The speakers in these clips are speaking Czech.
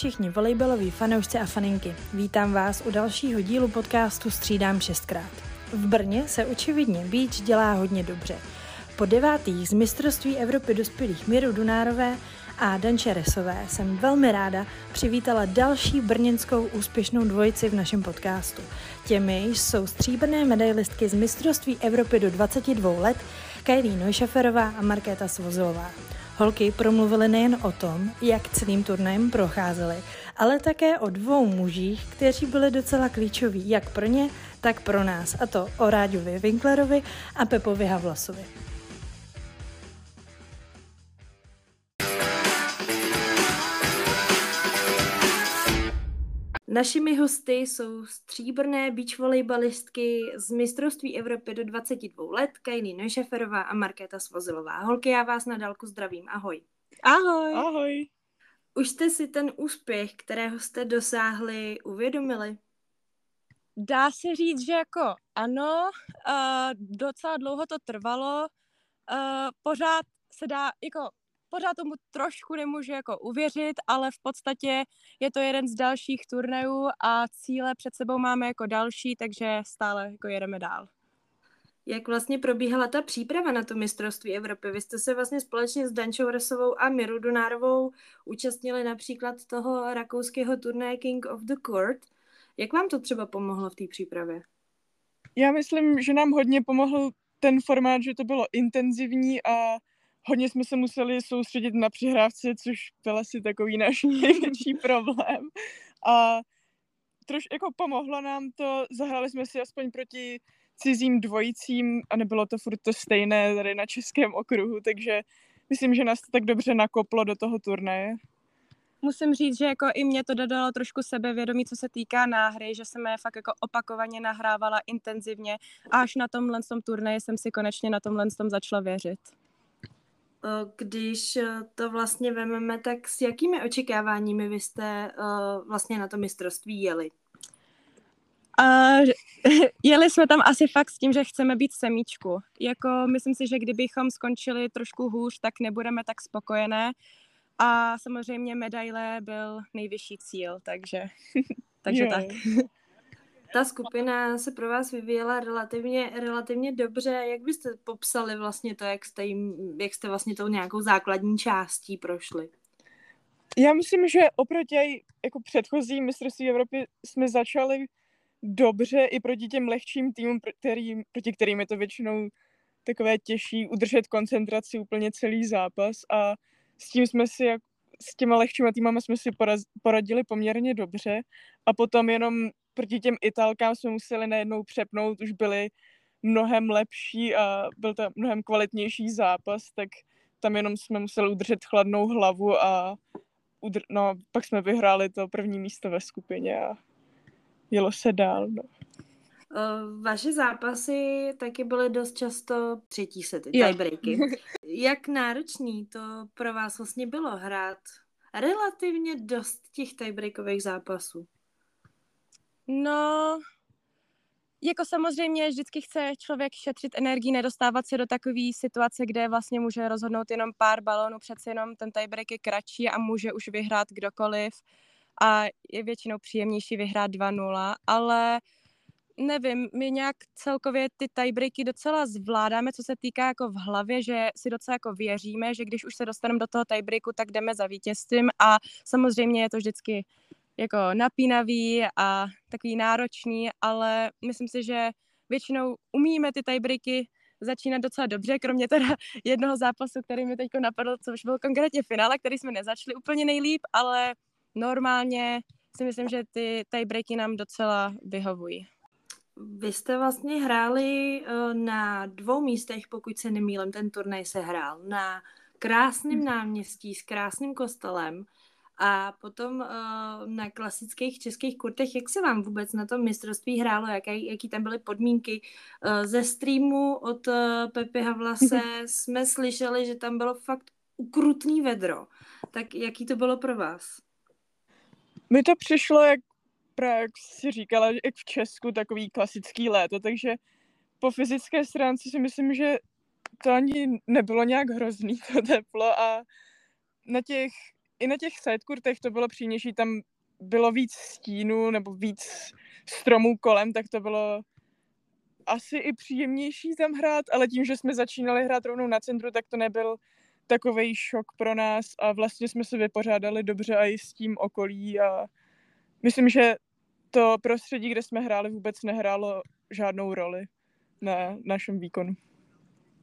všichni volejbaloví fanoušci a faninky. Vítám vás u dalšího dílu podcastu Střídám šestkrát. V Brně se očividně Beach dělá hodně dobře. Po devátých z mistrovství Evropy dospělých Miru Dunárové a Danče Resové jsem velmi ráda přivítala další brněnskou úspěšnou dvojici v našem podcastu. Těmi jsou stříbrné medailistky z mistrovství Evropy do 22 let Kylie Neuschafferová a Markéta Svozilová. Holky promluvily nejen o tom, jak celým turnajem procházely, ale také o dvou mužích, kteří byli docela klíčoví jak pro ně, tak pro nás, a to o Ráďovi Winklerovi a Pepovi Havlasovi. Našimi hosty jsou stříbrné beach volejbalistky z mistrovství Evropy do 22 let, Kajny Nešeferová a Markéta Svozilová. Holky, já vás na dálku zdravím. Ahoj. Ahoj. Ahoj. Už jste si ten úspěch, kterého jste dosáhli, uvědomili? Dá se říct, že jako ano, uh, docela dlouho to trvalo. Uh, pořád se dá, jako pořád tomu trošku nemůžu jako uvěřit, ale v podstatě je to jeden z dalších turnajů a cíle před sebou máme jako další, takže stále jako jedeme dál. Jak vlastně probíhala ta příprava na to mistrovství Evropy? Vy jste se vlastně společně s Dančou Resovou a Miru Dunárovou účastnili například toho rakouského turnaje King of the Court. Jak vám to třeba pomohlo v té přípravě? Já myslím, že nám hodně pomohl ten formát, že to bylo intenzivní a hodně jsme se museli soustředit na přihrávce, což byl asi takový náš největší problém. A troš jako pomohlo nám to, zahráli jsme si aspoň proti cizím dvojicím a nebylo to furt to stejné tady na českém okruhu, takže myslím, že nás to tak dobře nakoplo do toho turnaje. Musím říct, že jako i mě to dodalo trošku sebevědomí, co se týká náhry, že jsem je fakt jako opakovaně nahrávala intenzivně a až na tomhle tom turnaji jsem si konečně na tomhle tom začala věřit. Když eh, to vlastně vememe, tak s jakými očekáváními vy jste uh, vlastně na to mistrovství jeli? Uh, jeli jsme tam asi fakt s tím, že chceme být semíčku. Jako myslím si, že kdybychom skončili trošku hůř, tak nebudeme tak spokojené. A samozřejmě medaile byl nejvyšší cíl, takže, takže tak ta skupina se pro vás vyvíjela relativně, relativně dobře. Jak byste popsali vlastně to, jak jste, jim, jak jste vlastně tou nějakou základní částí prošli? Já myslím, že oproti jako předchozí mistrovství Evropy jsme začali dobře i proti těm lehčím týmům, který, proti kterým je to většinou takové těžší udržet koncentraci úplně celý zápas a s tím jsme si jak, s těma lehčíma týmama jsme si poradili poměrně dobře a potom jenom proti těm Italkám jsme museli najednou přepnout, už byli mnohem lepší a byl to mnohem kvalitnější zápas, tak tam jenom jsme museli udržet chladnou hlavu a udr- no, pak jsme vyhráli to první místo ve skupině a jelo se dál. No. Vaše zápasy taky byly dost často třetí sety, tiebreaky. Jak náročný to pro vás vlastně bylo hrát relativně dost těch tiebreakových zápasů? No, jako samozřejmě vždycky chce člověk šetřit energii, nedostávat se do takové situace, kde vlastně může rozhodnout jenom pár balónů, přece jenom ten tiebreak je kratší a může už vyhrát kdokoliv a je většinou příjemnější vyhrát 2-0, ale nevím, my nějak celkově ty tiebreaky docela zvládáme, co se týká jako v hlavě, že si docela jako věříme, že když už se dostaneme do toho tiebreaku, tak jdeme za vítězstvím a samozřejmě je to vždycky jako napínavý a takový náročný, ale myslím si, že většinou umíme ty tiebreaky začínat docela dobře, kromě teda jednoho zápasu, který mi teď napadl, což byl konkrétně finále, který jsme nezačali úplně nejlíp, ale normálně si myslím, že ty tiebreaky nám docela vyhovují. Vy jste vlastně hráli eh, na dvou místech, pokud se nemýlím, ten turnaj se hrál. Na krásném náměstí s krásným kostelem a potom uh, na klasických českých kurtech, jak se vám vůbec na tom mistrovství hrálo, jaký, jaký tam byly podmínky? Uh, ze streamu od Pepy Havlase jsme slyšeli, že tam bylo fakt ukrutný vedro. Tak jaký to bylo pro vás? Mi to přišlo, jak, právě, jak jsi říkala, jak v Česku, takový klasický léto, takže po fyzické stránce si myslím, že to ani nebylo nějak hrozný, to teplo a na těch i na těch sidekurtech to bylo příjemnější, tam bylo víc stínu nebo víc stromů kolem, tak to bylo asi i příjemnější tam hrát, ale tím, že jsme začínali hrát rovnou na centru, tak to nebyl takový šok pro nás a vlastně jsme se vypořádali dobře i s tím okolí a myslím, že to prostředí, kde jsme hráli, vůbec nehrálo žádnou roli na našem výkonu.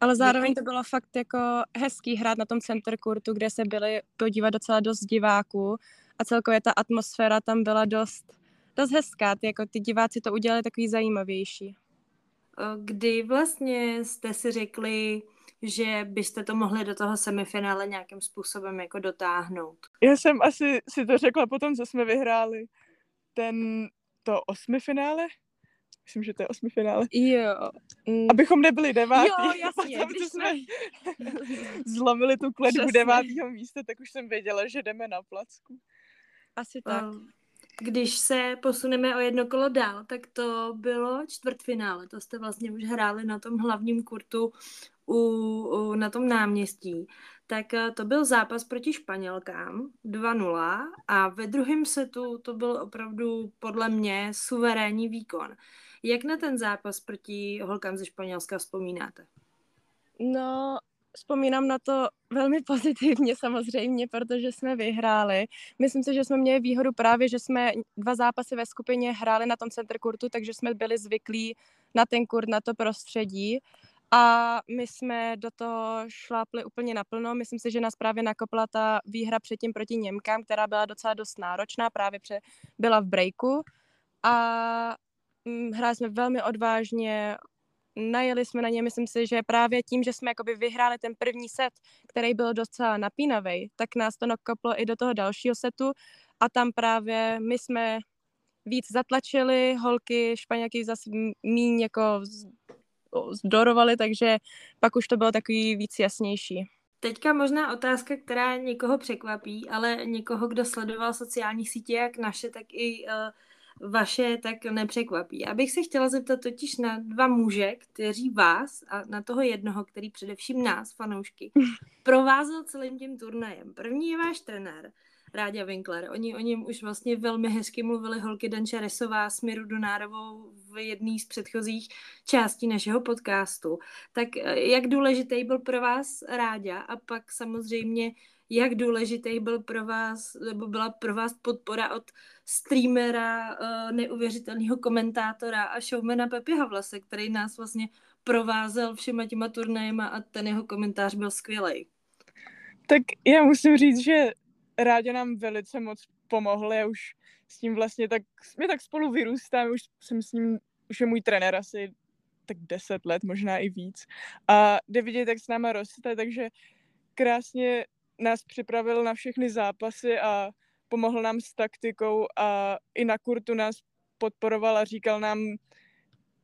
Ale zároveň to bylo fakt jako hezký hrát na tom center kurtu, kde se byli podívat docela dost diváků a celkově ta atmosféra tam byla dost, dost hezká. Ty, jako ty diváci to udělali takový zajímavější. Kdy vlastně jste si řekli, že byste to mohli do toho semifinále nějakým způsobem jako dotáhnout? Já jsem asi si to řekla potom, co jsme vyhráli ten, to osmifinále. Myslím, že to je osmifinále. Jo. Mm. Abychom nebyli devátý. Jo, jasně. Potom, co jsme zlomili tu kletbu devátého místa, tak už jsem věděla, že jdeme na placku. Asi tak. Když se posuneme o jedno kolo dál, tak to bylo čtvrtfinále. To jste vlastně už hráli na tom hlavním kurtu u, u, na tom náměstí. Tak eh, to byl zápas proti Španělkám 2-0 a ve druhém setu to byl opravdu podle mě suverénní výkon. Jak na ten zápas proti holkám ze Španělska vzpomínáte? No, vzpomínám na to velmi pozitivně samozřejmě, protože jsme vyhráli. Myslím si, že jsme měli výhodu právě, že jsme dva zápasy ve skupině hráli na tom center kurtu, takže jsme byli zvyklí na ten kurt, na to prostředí. A my jsme do toho šlápli úplně naplno. Myslím si, že nás právě nakopla ta výhra předtím proti Němkám, která byla docela dost náročná, právě pře- byla v breaku. A mm, hráli jsme velmi odvážně, najeli jsme na ně, myslím si, že právě tím, že jsme jakoby vyhráli ten první set, který byl docela napínavý, tak nás to nakoplo i do toho dalšího setu a tam právě my jsme víc zatlačili, holky, španělky zase míň jako zdorovali, takže pak už to bylo takový víc jasnější. Teďka možná otázka, která někoho překvapí, ale někoho, kdo sledoval sociální sítě, jak naše, tak i uh, vaše tak nepřekvapí. Abych se chtěla zeptat totiž na dva muže, kteří vás a na toho jednoho, který především nás, fanoušky, provázel celým tím turnajem. První je váš trenér, Ráďa Winkler. Oni o něm už vlastně velmi hezky mluvili holky Danča Resová s Miru Donárovou v jedné z předchozích částí našeho podcastu. Tak eh, jak důležitý byl pro vás Ráďa a pak samozřejmě jak důležitý byl pro vás, nebo byla pro vás podpora od streamera, eh, neuvěřitelného komentátora a showmana Pepi Havlase, který nás vlastně provázel všema těma turnajema a ten jeho komentář byl skvělý. Tak já musím říct, že Rádě nám velice moc pomohl, já už s tím vlastně tak, my tak spolu vyrůstáme, už jsem s ním, už je můj trenér asi tak deset let, možná i víc. A jde vidět, jak s náma roste, takže krásně nás připravil na všechny zápasy a pomohl nám s taktikou a i na kurtu nás podporoval a říkal nám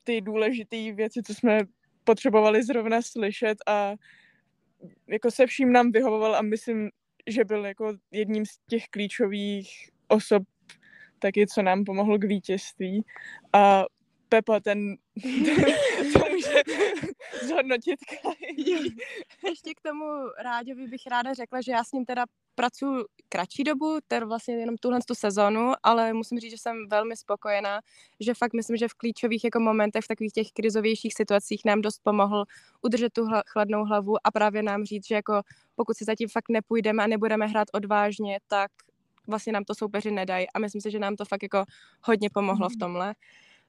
ty důležité věci, co jsme potřebovali zrovna slyšet a jako se vším nám vyhovoval a myslím, že byl jako jedním z těch klíčových osob taky, co nám pomohlo k vítězství. A Pepa, ten, to může zhodnotit Ještě k tomu Ráďovi bych ráda řekla, že já s ním teda pracuji kratší dobu, teda vlastně jenom tuhle tu sezonu, ale musím říct, že jsem velmi spokojená, že fakt myslím, že v klíčových jako momentech, v takových těch krizovějších situacích nám dost pomohl udržet tu hla, chladnou hlavu a právě nám říct, že jako pokud si zatím fakt nepůjdeme a nebudeme hrát odvážně, tak vlastně nám to soupeři nedají a myslím si, že nám to fakt jako hodně pomohlo v mhm. tomhle.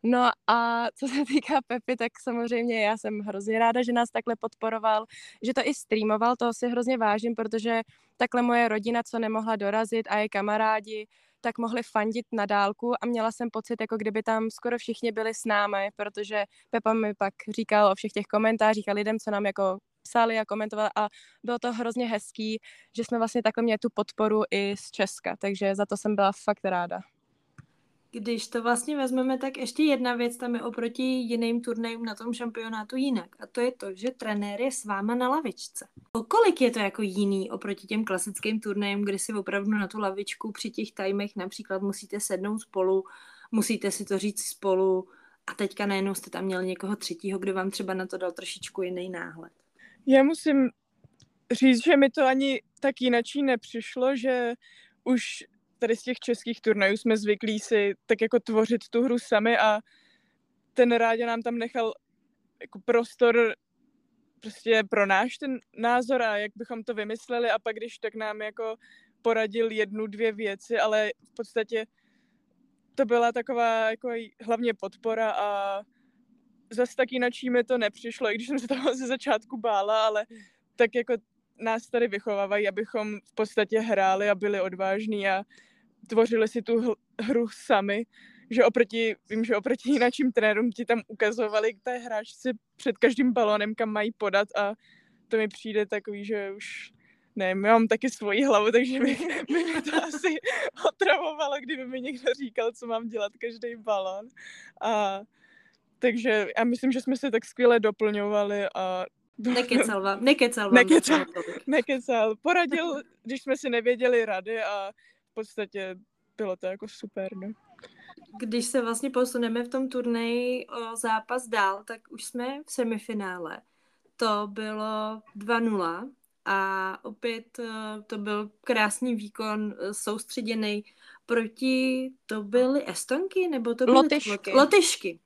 No a co se týká Pepy, tak samozřejmě já jsem hrozně ráda, že nás takhle podporoval, že to i streamoval, to si hrozně vážím, protože takhle moje rodina, co nemohla dorazit a je kamarádi, tak mohli fandit na dálku a měla jsem pocit, jako kdyby tam skoro všichni byli s námi, protože Pepa mi pak říkal o všech těch komentářích a lidem, co nám jako psali a komentovali a bylo to hrozně hezký, že jsme vlastně takhle měli tu podporu i z Česka, takže za to jsem byla fakt ráda. Když to vlastně vezmeme, tak ještě jedna věc tam je oproti jiným turnajům na tom šampionátu jinak. A to je to, že trenér je s váma na lavičce. O kolik je to jako jiný oproti těm klasickým turnajům, kdy si opravdu na tu lavičku při těch tajmech například musíte sednout spolu, musíte si to říct spolu a teďka najednou jste tam měli někoho třetího, kdo vám třeba na to dal trošičku jiný náhled. Já musím říct, že mi to ani tak jinačí nepřišlo, že už tady z těch českých turnajů jsme zvyklí si tak jako tvořit tu hru sami a ten Rádě nám tam nechal jako prostor prostě pro náš ten názor a jak bychom to vymysleli a pak když tak nám jako poradil jednu, dvě věci, ale v podstatě to byla taková jako hlavně podpora a zase tak jinačí mi to nepřišlo, i když jsem se toho ze začátku bála, ale tak jako nás tady vychovávají, abychom v podstatě hráli a byli odvážní a tvořili si tu hru sami, že oproti, vím, že oproti jináčím trenérům ti tam ukazovali k té hráčce před každým balónem, kam mají podat a to mi přijde takový, že už ne, já mám taky svoji hlavu, takže by, by mě to asi otravovalo, kdyby mi někdo říkal, co mám dělat každý balon. A, takže já myslím, že jsme se tak skvěle doplňovali a Nekecal vám, nekecal vám. Nekecal, nekecal. Poradil, když jsme si nevěděli rady a v podstatě bylo to jako super, no. Když se vlastně posuneme v tom turnaji o zápas dál, tak už jsme v semifinále. To bylo 2-0 a opět eh, to byl krásný výkon, eh, soustředěný proti, to byly Estonky, nebo to byly Lotyšky. Lotyšky.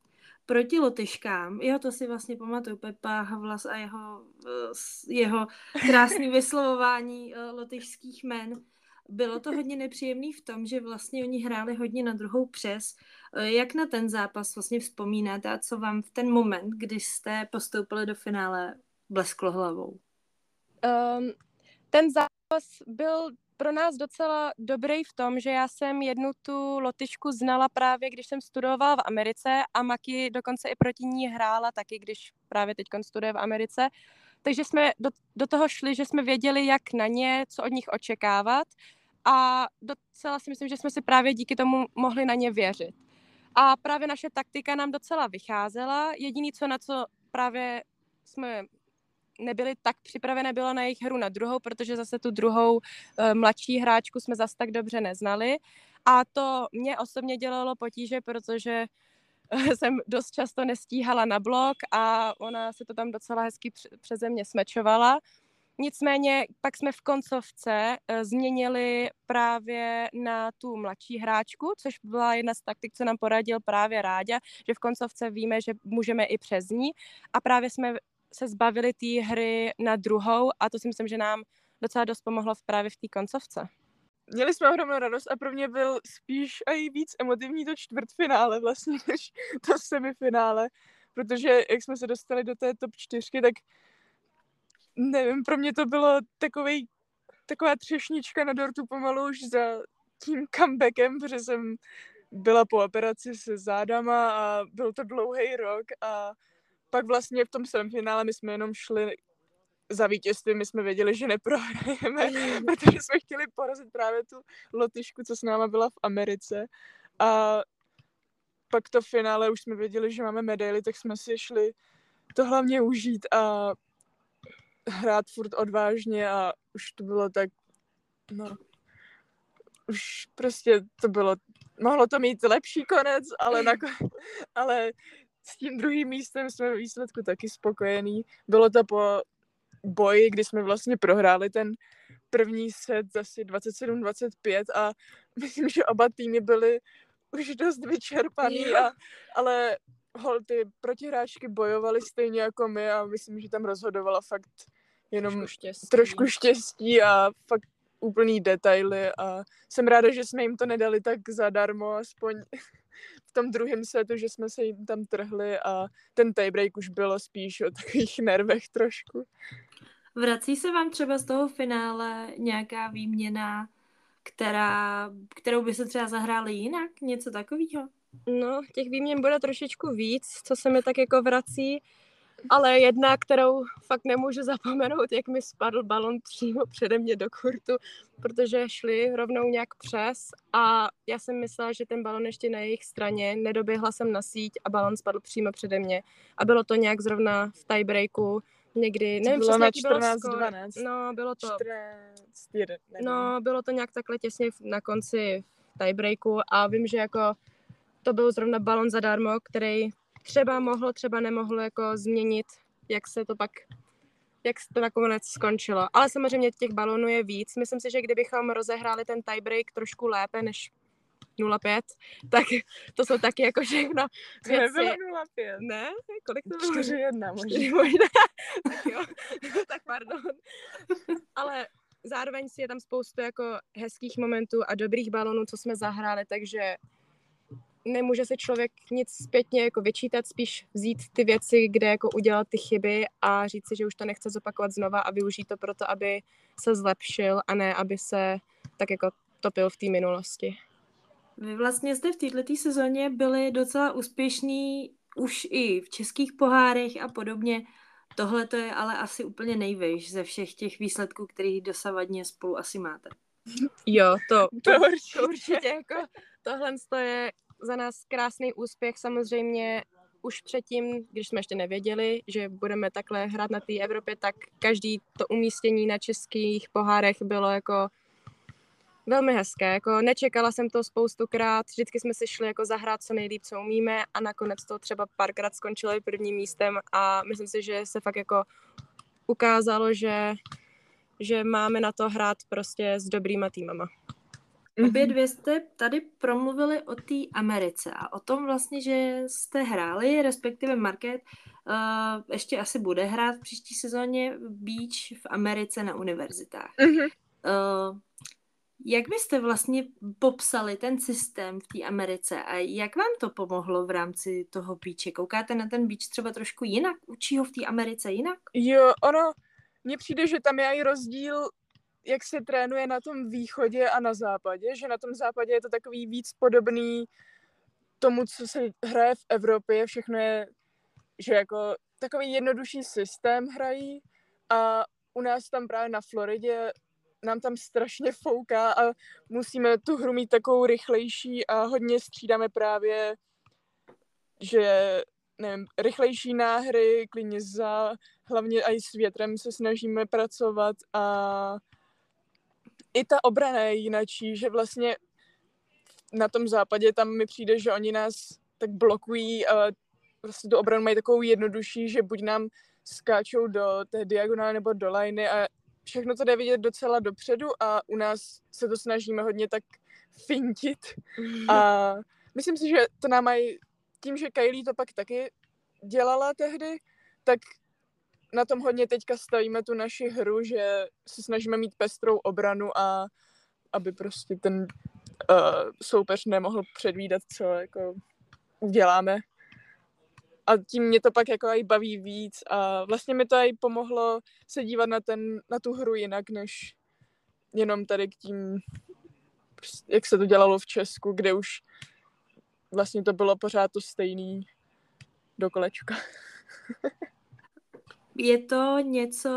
Proti Lotyškám, jo, to si vlastně pamatuju, Pepa Havlas a jeho, eh, jeho krásný vyslovování lotyšských men. Bylo to hodně nepříjemný v tom, že vlastně oni hráli hodně na druhou přes. Jak na ten zápas vlastně vzpomínáte a co vám v ten moment, kdy jste postoupili do finále, blesklo hlavou? Um, ten zápas byl pro nás docela dobrý v tom, že já jsem jednu tu lotyšku znala právě, když jsem studovala v Americe a Maki dokonce i proti ní hrála taky, když právě teď studuje v Americe. Takže jsme do, do toho šli, že jsme věděli, jak na ně, co od nich očekávat a docela si myslím, že jsme si právě díky tomu mohli na ně věřit. A právě naše taktika nám docela vycházela. Jediný, co na co právě jsme nebyli tak připravené, bylo na jejich hru na druhou, protože zase tu druhou e, mladší hráčku jsme zase tak dobře neznali. A to mě osobně dělalo potíže, protože jsem dost často nestíhala na blok a ona se to tam docela hezky přeze mě smečovala. Nicméně pak jsme v koncovce uh, změnili právě na tu mladší hráčku, což byla jedna z taktik, co nám poradil právě Ráďa, že v koncovce víme, že můžeme i přes ní a právě jsme se zbavili té hry na druhou a to si myslím, že nám docela dost pomohlo právě v té koncovce. Měli jsme ohromnou radost a pro mě byl spíš i víc emotivní to čtvrtfinále vlastně, než to semifinále, protože jak jsme se dostali do té top čtyřky, tak nevím, pro mě to bylo takový, taková třešnička na dortu pomalu už za tím comebackem, protože jsem byla po operaci se zádama a byl to dlouhý rok a pak vlastně v tom semifinále my jsme jenom šli za vítězství, my jsme věděli, že neprohrajeme, protože jsme chtěli porazit právě tu lotyšku, co s náma byla v Americe. A pak to finále už jsme věděli, že máme medaily, tak jsme si šli to hlavně užít a hrát furt odvážně a už to bylo tak, no, už prostě to bylo, mohlo to mít lepší konec, ale, na, ale s tím druhým místem jsme ve výsledku taky spokojení. Bylo to po boji, kdy jsme vlastně prohráli ten první set asi 27-25 a myslím, že oba týmy byly už dost vyčerpaný, a, ale hol, ty protihráčky bojovaly stejně jako my a myslím, že tam rozhodovala fakt jenom trošku štěstí, trošku štěstí a fakt úplný detaily a jsem ráda, že jsme jim to nedali tak zadarmo, aspoň v tom druhém setu, že jsme se jim tam trhli a ten tiebreak už bylo spíš o takových nervech trošku. Vrací se vám třeba z toho finále nějaká výměna, která, kterou by se třeba zahráli jinak? Něco takového? No, těch výměn bude trošičku víc, co se mi tak jako vrací ale jedna, kterou fakt nemůžu zapomenout, jak mi spadl balon přímo přede mě do kurtu, protože šli rovnou nějak přes a já jsem myslela, že ten balon ještě na jejich straně, nedoběhla jsem na síť a balon spadl přímo přede mě. A bylo to nějak zrovna v tiebreaku, někdy, nevím bylo na 14, bylo 12. No, bylo to, 14, 1, no, bylo to nějak takhle těsně na konci tiebreaku a vím, že jako to byl zrovna balon zadarmo, který třeba mohlo, třeba nemohlo jako změnit, jak se to pak jak to nakonec skončilo. Ale samozřejmě těch balonů je víc. Myslím si, že kdybychom rozehráli ten tiebreak trošku lépe než 0,5, tak to jsou taky jako všechno To věci. nebylo 0,5. Ne? Kolik to bylo? 4,1 možná. Čtyři možná. tak jo, tak pardon. Ale zároveň si je tam spoustu jako hezkých momentů a dobrých balonů, co jsme zahráli, takže nemůže se člověk nic zpětně jako vyčítat, spíš vzít ty věci, kde jako udělal ty chyby a říct si, že už to nechce zopakovat znova a využít to proto, aby se zlepšil a ne, aby se tak jako topil v té minulosti. Vy vlastně jste v této sezóně byli docela úspěšní už i v českých pohárech a podobně. Tohle to je ale asi úplně nejvejš ze všech těch výsledků, který dosavadně spolu asi máte. Jo, to, To to určitě. určitě jako tohle je za nás krásný úspěch. Samozřejmě už předtím, když jsme ještě nevěděli, že budeme takhle hrát na té Evropě, tak každý to umístění na českých pohárech bylo jako velmi hezké. Jako nečekala jsem to spoustukrát, vždycky jsme si šli jako zahrát co nejlíp, co umíme a nakonec to třeba párkrát skončilo i prvním místem a myslím si, že se fakt jako ukázalo, že, že máme na to hrát prostě s dobrýma týmama. Obě dvě jste tady promluvili o té Americe a o tom vlastně, že jste hráli, respektive Market uh, ještě asi bude hrát v příští sezóně Beach v Americe na univerzitách. Mhm. Uh, jak byste vlastně popsali ten systém v té Americe a jak vám to pomohlo v rámci toho beache? Koukáte na ten beach třeba trošku jinak? Učí ho v té Americe jinak? Jo, ono, mně přijde, že tam je i rozdíl, jak se trénuje na tom východě a na západě, že na tom západě je to takový víc podobný tomu, co se hraje v Evropě, všechno je, že jako takový jednodušší systém hrají a u nás tam právě na Floridě nám tam strašně fouká a musíme tu hru mít takovou rychlejší a hodně střídáme právě, že nevím, rychlejší náhry, klidně za, hlavně i s větrem se snažíme pracovat a i ta obrana je jinačí, že vlastně na tom západě tam mi přijde, že oni nás tak blokují a vlastně tu obranu mají takovou jednodušší, že buď nám skáčou do té diagonály nebo do liney a všechno to jde vidět docela dopředu a u nás se to snažíme hodně tak fintit. A myslím si, že to nám mají, tím, že Kylie to pak taky dělala tehdy, tak na tom hodně teďka stavíme tu naši hru, že se snažíme mít pestrou obranu a aby prostě ten uh, soupeř nemohl předvídat, co jako uděláme. A tím mě to pak jako i baví víc a vlastně mi to i pomohlo se dívat na, ten, na tu hru jinak, než jenom tady k tím, jak se to dělalo v Česku, kde už vlastně to bylo pořád to stejný do kolečka. Je to něco,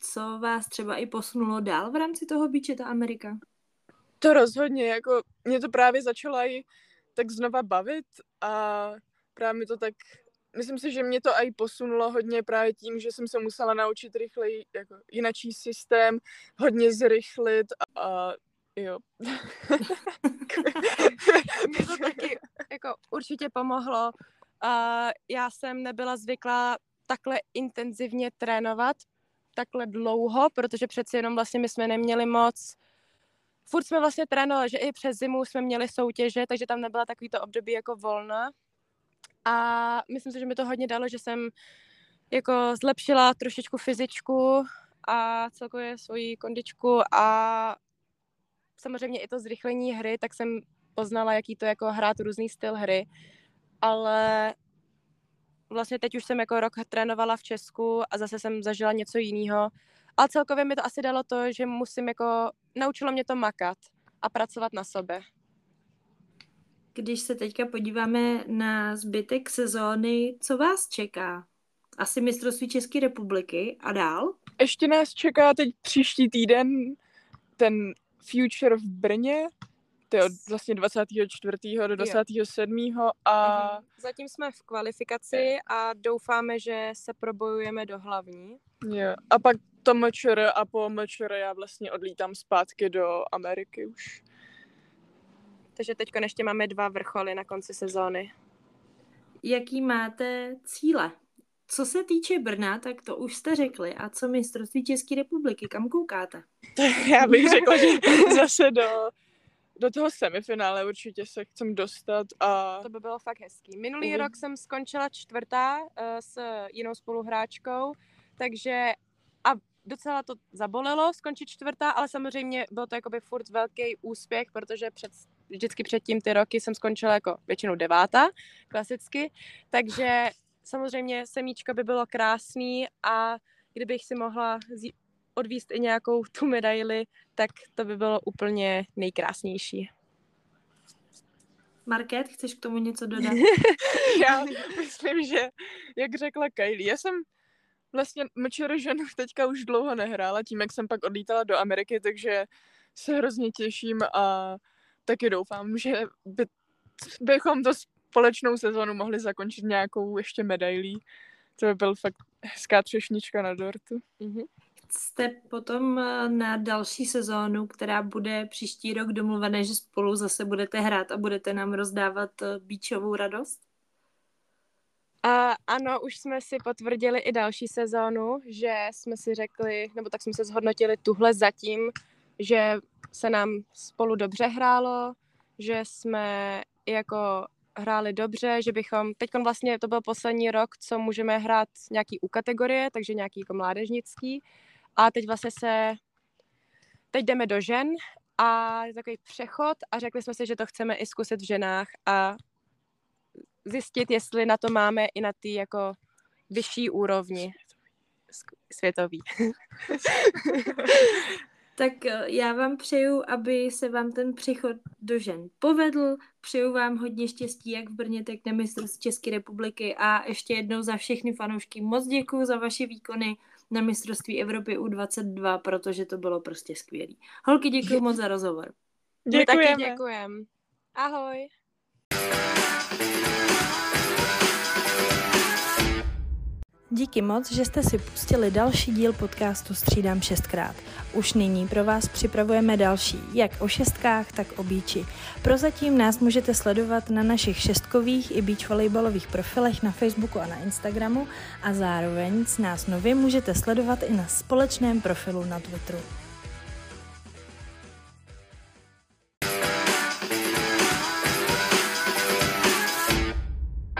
co vás třeba i posunulo dál v rámci toho beache, ta Amerika? To rozhodně, jako mě to právě začalo i tak znova bavit a právě mi to tak, myslím si, že mě to i posunulo hodně právě tím, že jsem se musela naučit rychleji, jako jinačí systém, hodně zrychlit a, a jo. Mě to taky jako určitě pomohlo. Uh, já jsem nebyla zvyklá takhle intenzivně trénovat, takhle dlouho, protože přeci jenom vlastně my jsme neměli moc furt jsme vlastně trénovali, že i přes zimu jsme měli soutěže, takže tam nebyla takovýto období jako volna. A myslím si, že mi to hodně dalo, že jsem jako zlepšila trošičku fyzičku a celkově svoji kondičku a samozřejmě i to zrychlení hry, tak jsem poznala, jaký to jako hrát různý styl hry, ale vlastně teď už jsem jako rok trénovala v Česku a zase jsem zažila něco jiného. A celkově mi to asi dalo to, že musím jako, naučilo mě to makat a pracovat na sobě. Když se teďka podíváme na zbytek sezóny, co vás čeká? Asi mistrovství České republiky a dál? Ještě nás čeká teď příští týden ten Future v Brně, to je od vlastně 24. do 27. a Mhm. Zatím jsme v kvalifikaci a doufáme, že se probojujeme do hlavní. jo, a pak to MČR a po MČR já vlastně odlítám zpátky do Ameriky už. Takže teď ještě máme dva vrcholy na konci sezóny. Jaký máte cíle? co se týče Brna, tak to už jste řekli. A co mistrovství České republiky, kam koukáte? Já bych řekla, že zase do, do toho semifinále určitě se chcem dostat a... To by bylo fakt hezký. Minulý mm. rok jsem skončila čtvrtá uh, s jinou spoluhráčkou, takže a docela to zabolelo skončit čtvrtá, ale samozřejmě byl to jakoby furt velký úspěch, protože před, vždycky předtím ty roky jsem skončila jako většinou devátá, klasicky, takže samozřejmě semíčka by bylo krásný a kdybych si mohla odvíst i nějakou tu medaili, tak to by bylo úplně nejkrásnější. Market, chceš k tomu něco dodat? já myslím, že jak řekla Kylie, já jsem vlastně Mčer ženu teďka už dlouho nehrála, tím, jak jsem pak odlítala do Ameriky, takže se hrozně těším a taky doufám, že by, bychom to společnou sezonu mohli zakončit nějakou ještě medailí. To by byl fakt hezká třešnička na dortu. Mm-hmm. Jste potom eh, na další sezónu, která bude příští rok domluvené, že spolu zase budete hrát a budete nám rozdávat eh, bíčovou radost? A ano, už jsme si potvrdili i další sezónu, že jsme si řekli, nebo tak jsme se zhodnotili tuhle zatím, že se nám spolu dobře hrálo, že jsme jako hráli dobře, že bychom, teď vlastně to byl poslední rok, co můžeme hrát nějaký U kategorie, takže nějaký jako mládežnický a teď vlastně se, teď jdeme do žen a je takový přechod a řekli jsme si, že to chceme i zkusit v ženách a zjistit, jestli na to máme i na ty jako vyšší úrovni světový. Tak eh, já vám přeju, aby se vám ten přechod do žen povedl. Přeju vám hodně štěstí, jak v Brně, tak na mistrovství České republiky a ještě jednou za všechny fanoušky moc děkuji za vaše výkony na mistrovství Evropy U22, protože to bylo prostě skvělé. Holky, děkuji moc za rozhovor. Děkujeme. taky děkujeme. Ahoj. Díky moc, že jste si pustili další díl podcastu Střídám šestkrát. Už nyní pro vás připravujeme další, jak o šestkách, tak o bíči. Prozatím nás můžete sledovat na našich šestkových i beach volejbalových profilech na Facebooku a na Instagramu a zároveň s nás nově můžete sledovat i na společném profilu na Twitteru.